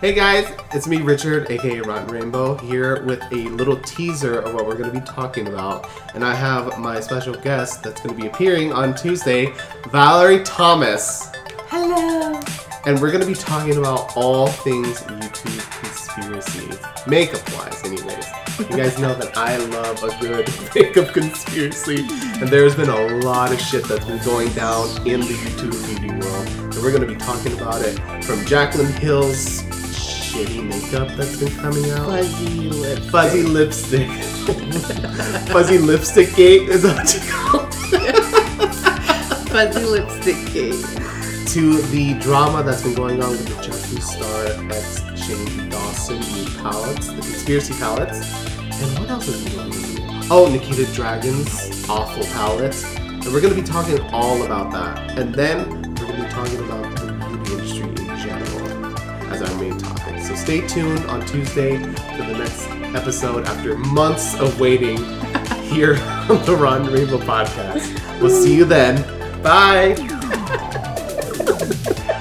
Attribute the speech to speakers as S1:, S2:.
S1: Hey guys, it's me, Richard, aka Rotten Rainbow, here with a little teaser of what we're going to be talking about. And I have my special guest that's going to be appearing on Tuesday, Valerie Thomas.
S2: Hello.
S1: And we're going to be talking about all things YouTube conspiracy, makeup wise, anyways. You guys know that I love a good makeup conspiracy, and there's been a lot of shit that's been going down in the YouTube beauty world. And we're going to be talking about it from Jaclyn Hill's shitty makeup that's been coming out.
S2: Fuzzy lips.
S1: Fuzzy lipstick. Fuzzy lipstick gate is what you call it?
S2: Fuzzy lipstick cake.
S1: to the drama that's been going on with the Jeffree Star X Shane Dawson new palettes, the conspiracy palettes. And what else is going on? Oh, Nikita Dragun's awful palettes. And we're going to be talking all about that. And then we're going to be talking about the beauty industry in general as our main topic. So stay tuned on Tuesday for the next episode after months of waiting here on the Rotten Rainbow podcast. We'll see you then. Bye.